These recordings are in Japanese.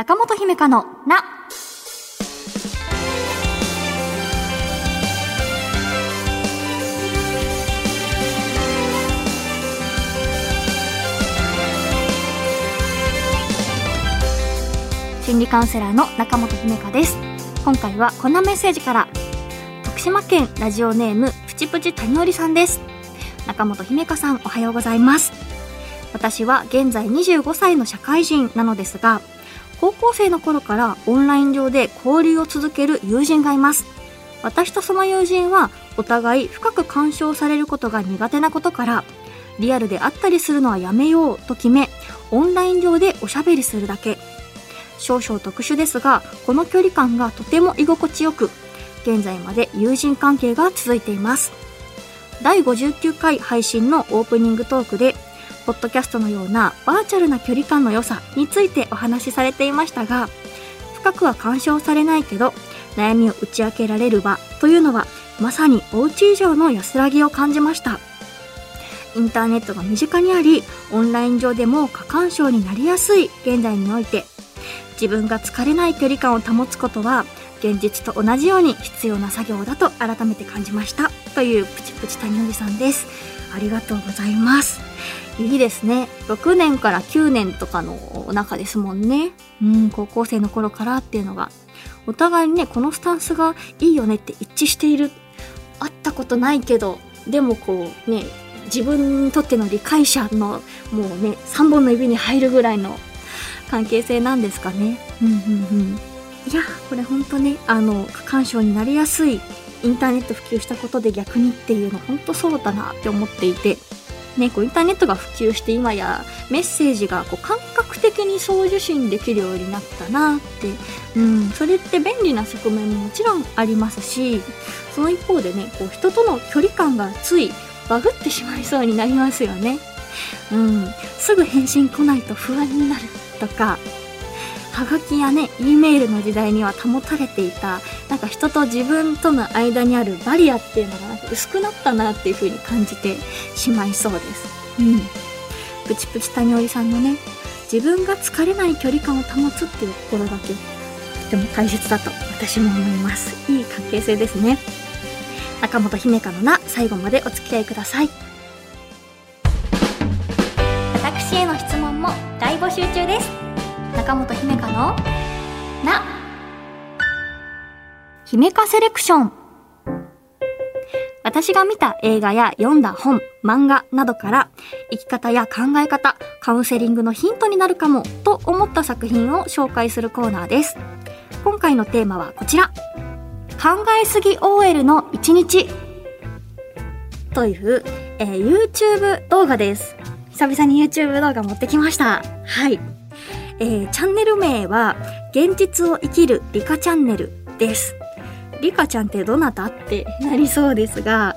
中本姫香のな。心理カウンセラーの中本姫香です。今回はこんなメッセージから。徳島県ラジオネームプチプチ谷織さんです。中本姫香さんおはようございます。私は現在25歳の社会人なのですが、高校生の頃からオンライン上で交流を続ける友人がいます。私とその友人はお互い深く干渉されることが苦手なことから、リアルで会ったりするのはやめようと決め、オンライン上でおしゃべりするだけ。少々特殊ですが、この距離感がとても居心地よく、現在まで友人関係が続いています。第59回配信のオープニングトークで、ポッドキャストのようなバーチャルな距離感の良さについてお話しされていましたが、深くは干渉されないけど、悩みを打ち明けられる場というのは、まさにお家以上の安らぎを感じました。インターネットが身近にあり、オンライン上でも過干渉になりやすい現代において、自分が疲れない距離感を保つことは、現実と同じように必要な作業だと改めて感じました。というプチプチ谷織さんです。ありがとうございます。いいですね。6年から9年とかの中ですもんね。うん、高校生の頃からっていうのが。お互いにね、このスタンスがいいよねって一致している。会ったことないけど、でもこうね、自分にとっての理解者のもうね、3本の指に入るぐらいの関係性なんですかね。うんうんうん。いや、これほんとね、あの、過干渉になりやすいインターネット普及したことで逆にっていうのほんとそうだなって思っていて。ね、こうインターネットが普及して今やメッセージがこう感覚的に送受信できるようになったなって、うん、それって便利な側面ももちろんありますしその一方でねこう人との距離感がついバグってしまいそうになりますよね。うん、すぐ返信来ないと不安になるとかはがきやね E メールの時代には保たれていたなんか人と自分との間にあるバリアっていうのが薄くなったなっていう風に感じてしまいそうです。うん。プチプチ谷織さんのね、自分が疲れない距離感を保つっていう心がけ、とても大切だと私も思います。いい関係性ですね。中本姫香のな、最後までお付き合いください。私への質問も大募集中です。中本姫香のな、姫香セレクション。私が見た映画や読んだ本、漫画などから生き方や考え方、カウンセリングのヒントになるかもと思った作品を紹介するコーナーです。今回のテーマはこちら。考えすぎ OL の一日。という、えー YouTube 動画です。久々に YouTube 動画持ってきました。はい。えーチャンネル名は、現実を生きるリカチャンネルです。リカちゃんってどなた？ってなりそうですが、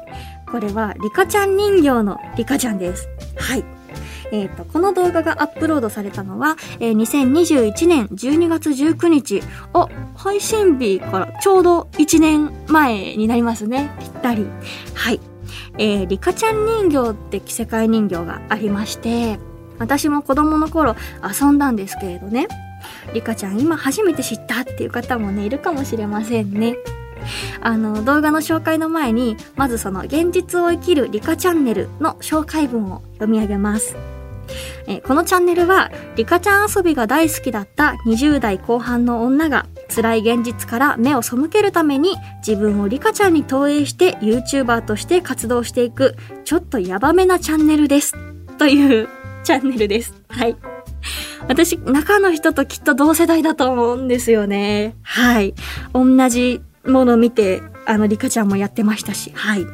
これはリカちゃん人形のリカちゃんです。はい。えっ、と、この動画がアップロードされたのは、えー2021年12月19日。お、配信日からちょうど1年前になりますね。ぴったり。はい。えーリカちゃん人形って着せ替え人形がありまして、私も子供の頃遊んだんですけれどね。リカちゃん今初めて知ったっていう方もね、いるかもしれませんね。あの、動画の紹介の前に、まずその現実を生きるリカチャンネルの紹介文を読み上げます。えこのチャンネルは、リカちゃん遊びが大好きだった20代後半の女が、辛い現実から目を背けるために、自分をリカちゃんに投影して YouTuber として活動していく、ちょっとヤバめなチャンネルです。というチャンネルです。はい。私、中の人ときっと同世代だと思うんですよね。はい。同じもの見て、あの、リカちゃんもやってましたし、はい。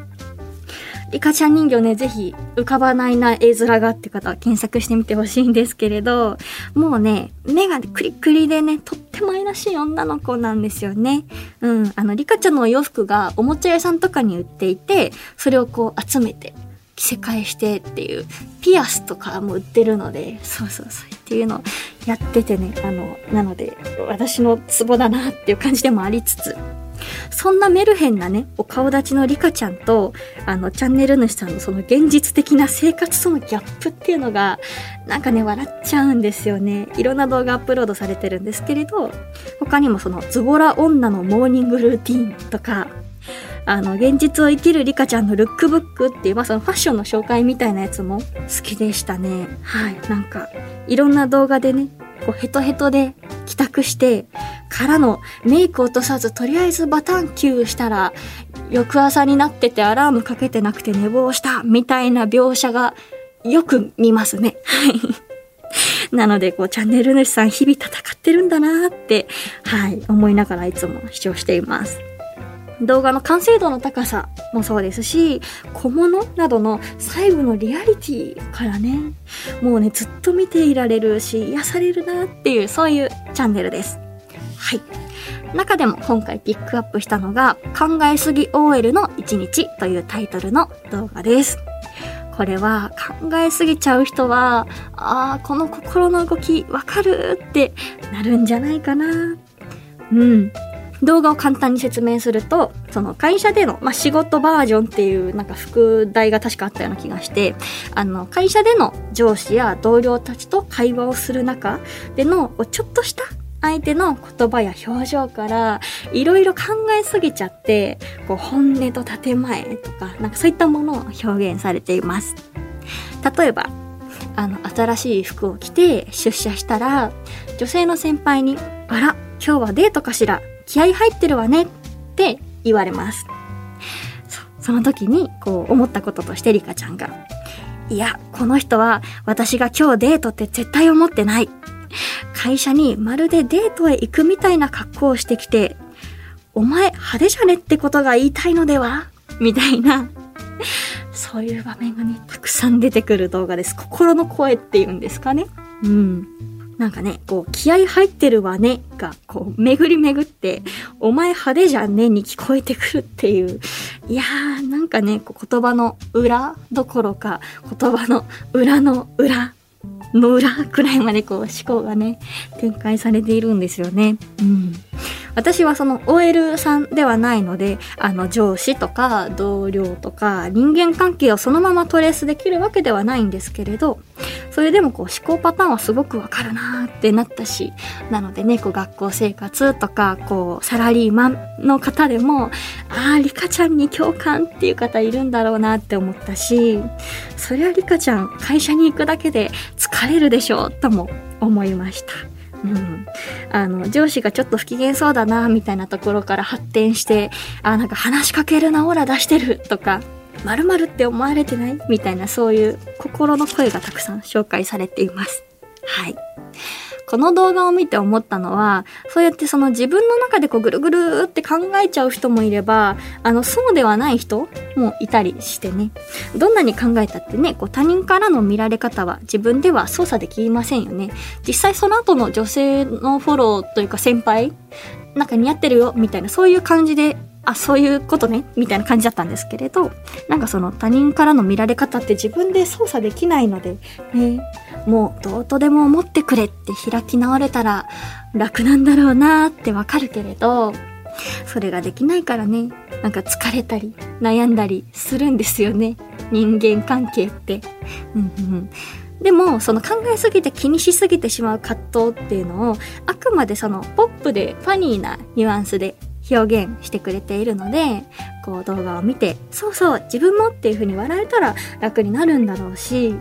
リカちゃん人形ね、ぜひ浮かばないな絵面がって方は検索してみてほしいんですけれど、もうね、目がクリクリでね、とっても愛らしい女の子なんですよね。うん、あの、リカちゃんのお洋服がおもちゃ屋さんとかに売っていて、それをこう集めて、着せ替えしてっていう、ピアスとかも売ってるので、そうそうそうっていうのをやっててね、あの、なので、私のツボだなっていう感じでもありつつ、そんなメルヘンなね、お顔立ちのリカちゃんと、あの、チャンネル主さんのその現実的な生活とのギャップっていうのが、なんかね、笑っちゃうんですよね。いろんな動画アップロードされてるんですけれど、他にもその、ズボラ女のモーニングルーティーンとか、あの、現実を生きるリカちゃんのルックブックっていう、まあ、そのファッションの紹介みたいなやつも好きでしたね。はい。なんか、いろんな動画でね、こうヘトヘトで帰宅して、からのメイク落とさずとりあえずバタンキューしたら、翌朝になっててアラームかけてなくて寝坊したみたいな描写がよく見ますね。はい。なので、こう、チャンネル主さん日々戦ってるんだなって、はい、思いながらいつも視聴しています。動画の完成度の高さもそうですし、小物などの細部のリアリティからね、もうね、ずっと見ていられるし、癒されるなっていう、そういうチャンネルです。はい。中でも今回ピックアップしたのが、考えすぎ OL の1日というタイトルの動画です。これは考えすぎちゃう人は、ああ、この心の動きわかるってなるんじゃないかな。うん。動画を簡単に説明すると、その会社での、まあ、仕事バージョンっていうなんか副題が確かあったような気がして、あの、会社での上司や同僚たちと会話をする中での、ちょっとした相手の言葉や表情からいろいろ考えすぎちゃって、こう本音と建前とか、なんかそういったものを表現されています。例えば、あの、新しい服を着て出社したら、女性の先輩に、あら、今日はデートかしら？気合入ってるわねって言われます。そその時に、こう思ったこととしてリカちゃんが、いや、この人は私が今日デートって絶対思ってない。会社にまるでデートへ行くみたいな格好をしてきて、お前派手じゃねってことが言いたいのでは？みたいな、そういう場面がね、たくさん出てくる動画です。心の声っていうんですかね。うん。なんかね、こう、気合入ってるわねが、こう、巡り巡って、お前派手じゃんねに聞こえてくるっていう。いやー、なんかね、こう言葉の裏どころか、言葉の裏の裏の裏くらいまでこう思考がね、展開されているんですよね。うん。私はその OL さんではないので、あの上司とか同僚とか人間関係をそのままトレースできるわけではないんですけれど、それでもこう思考パターンはすごくわかるなーってなったし、なのでね、こう学校生活とか、こうサラリーマンの方でも、ああ、リカちゃんに共感っていう方いるんだろうなって思ったし、そりゃリカちゃん会社に行くだけで疲れるでしょうとも思いました。あの、上司がちょっと不機嫌そうだな、みたいなところから発展して、あ、なんか話しかけるな、オーラ出してるとか、〇〇って思われてない？みたいなそういう心の声がたくさん紹介されています。はい。この動画を見て思ったのは、そうやってその自分の中でこうぐるぐるって考えちゃう人もいれば、あの、そうではない人もいたりしてね。どんなに考えたってね、こう他人からの見られ方は自分では操作できませんよね。実際その後の女性のフォローというか先輩、なんか似合ってるよ、みたいなそういう感じであ、そういうことね、みたいな感じだったんですけれど、なんかその他人からの見られ方って自分で操作できないので、ね、もうどうとでも思ってくれって開き直れたら楽なんだろうなってわかるけれど、それができないからね、なんか疲れたり悩んだりするんですよね。人間関係って。うんうんでも、その考えすぎて気にしすぎてしまう葛藤っていうのを、あくまでそのポップでファニーなニュアンスで表現してくれているので、こう動画を見て、そうそう、自分もっていう風に笑えたら楽になるんだろうし、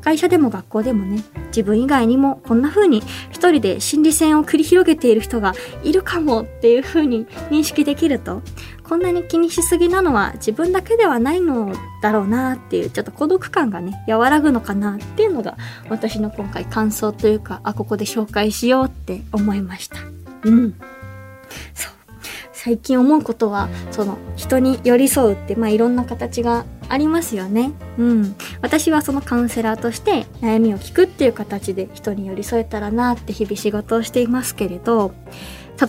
会社でも学校でもね、自分以外にもこんな風に一人で心理戦を繰り広げている人がいるかもっていう風に認識できると、こんなに気にしすぎなのは自分だけではないのだろうなっていうちょっと孤独感がね、和らぐのかなっていうのが私の今回感想というか、あ、ここで紹介しようって思いました。うん。そう。最近思うことは、その人に寄り添うって、まあいろんな形がありますよね。うん。私はそのカウンセラーとして悩みを聞くっていう形で人に寄り添えたらなって日々仕事をしていますけれど、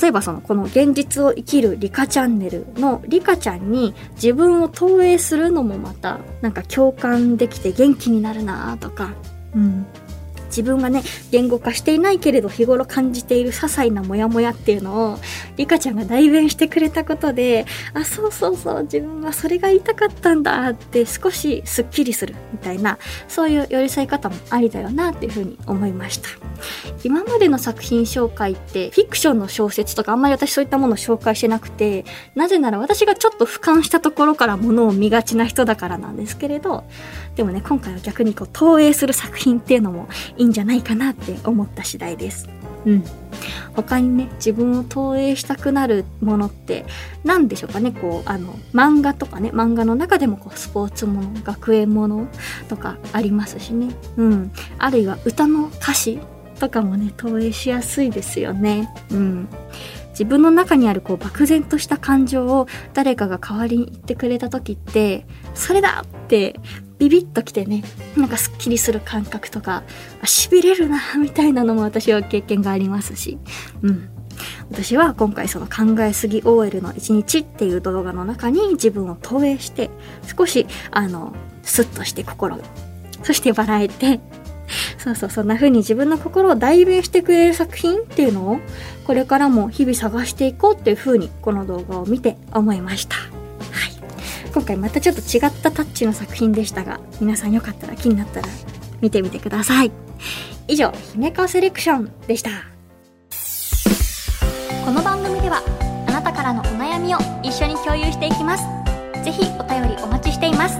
例えばそのこの現実を生きるリカチャンネルのリカちゃんに自分を投影するのもまたなんか共感できて元気になるなとか、うん。自分がね、言語化していないけれど日頃感じている些細なモヤモヤっていうのを、リカちゃんが代弁してくれたことで、あ、そうそうそう、自分はそれが言いたかったんだって少しスッキリするみたいな、そういう寄り添い方もありだよなっていうふうに思いました。今までの作品紹介ってフィクションの小説とかあんまり私そういったものを紹介してなくて、なぜなら私がちょっと俯瞰したところからものを見がちな人だからなんですけれど、でもね、今回は逆にこう投影する作品っていうのもいいんじゃないかなって思った次第です。うん。他にね、自分を投影したくなるものって、何でしょうかね、こう、あの、漫画とかね、漫画の中でもこう、スポーツもの、学園ものとかありますしね。うん。あるいは歌の歌詞とかもね、投影しやすいですよね。うん。自分の中にあるこう漠然とした感情を誰かが代わりに言ってくれた時ってそれだってビビッときてねなんかすっきりする感覚とかしびれるなみたいなのも私は経験がありますしうん私は今回その考えすぎ OL の一日っていう動画の中に自分を投影して少しあのスッとして心そして笑えて そうそう、そんな風に自分の心を代弁してくれる作品っていうのを、これからも日々探していこうっていう風に、この動画を見て思いました。回またちょっと違ったタッチの作品でしたが、皆さんよかったら気になったら見てみてください。以上、姫川セレクションでした。この番組では、あなたからのお悩みを一緒に共有していきます。ぜひお便りお待ちしています。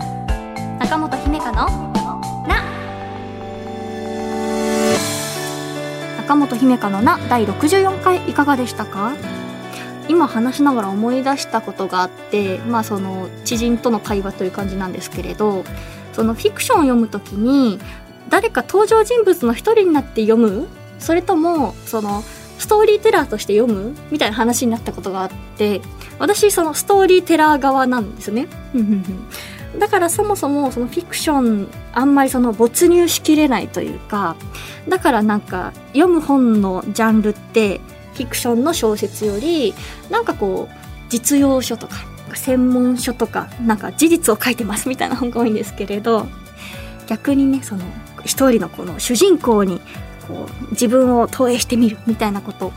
中本姫香のな中本姫香のな第64回いかがでしたか？今話しながら思い出したことがあってまあその知人との会話という感じなんですけれどそのフィクションを読むときに誰か登場人物の一人になって読む？それともそのストーリーテラーとして読む？みたいな話になったことがあって私そのストーリーテラー側なんですね。だからそもそもそのフィクションあんまりその没入しきれないというかだからなんか読む本のジャンルってフィクションの小説よりなんかこう実用書とか専門書とかなんか事実を書いてますみたいな本が多いんですけれど逆にねその一人のこの主人公にこう自分を投影してみるみたいなこと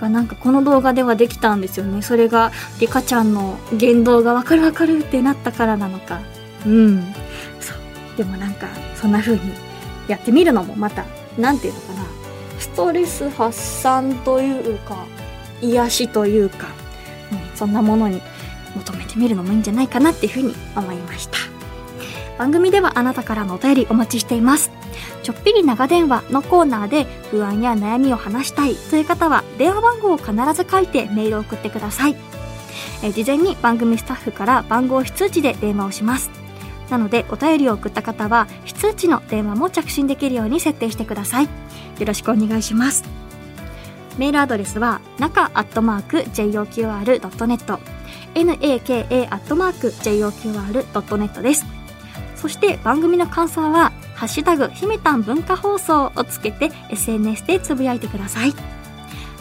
がなんかこの動画ではできたんですよね。それがリカちゃんの言動がわかるわかるってなったからなのか。うん。そう。でもなんかそんな風にやってみるのもまた何て言うのかな。ストレス発散というか癒しというか、うん、そんなものに求めてみるのもいいんじゃないかなっていうふうに思いました番組ではあなたからのお便りお待ちしていますちょっぴり長電話のコーナーで不安や悩みを話したいという方は電話番号を必ず書いてメールを送ってください。え事前に番組スタッフから番号非通知で電話をします。なのでお便りを送った方は非通知の電話も着信できるように設定してください。よろしくお願いします。メールアドレスは中アットマーク JOQR.net naka アットマーク JOQR.net です。そして番組の感想はハッシュタグ、ひめたん文化放送をつけて SNS でつぶやいてください。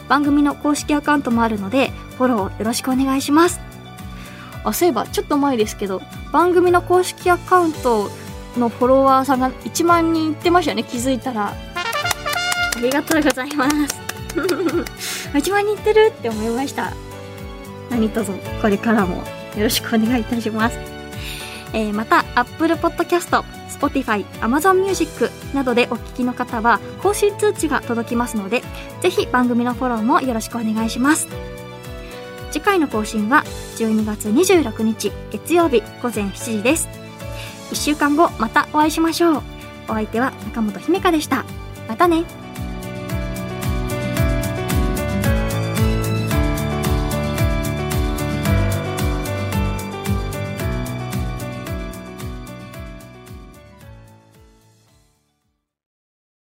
番組の公式アカウントもあるので、フォローよろしくお願いします。あ、そういえば、ちょっと前ですけど、番組の公式アカウントのフォロワーさんが1万人いってましたよね、気づいたら。ありがとうございます。1万人いってるって思いました。何卒、これからもよろしくお願いいたします。えー、また、Apple Podcast、Spotify、Amazon Music などでお聞きの方は更新通知が届きますので、ぜひ番組のフォローもよろしくお願いします。次回の更新は12月26日月曜日午前7時です。1週間後またお会いしましょう。お相手は中本姫香でした。またね。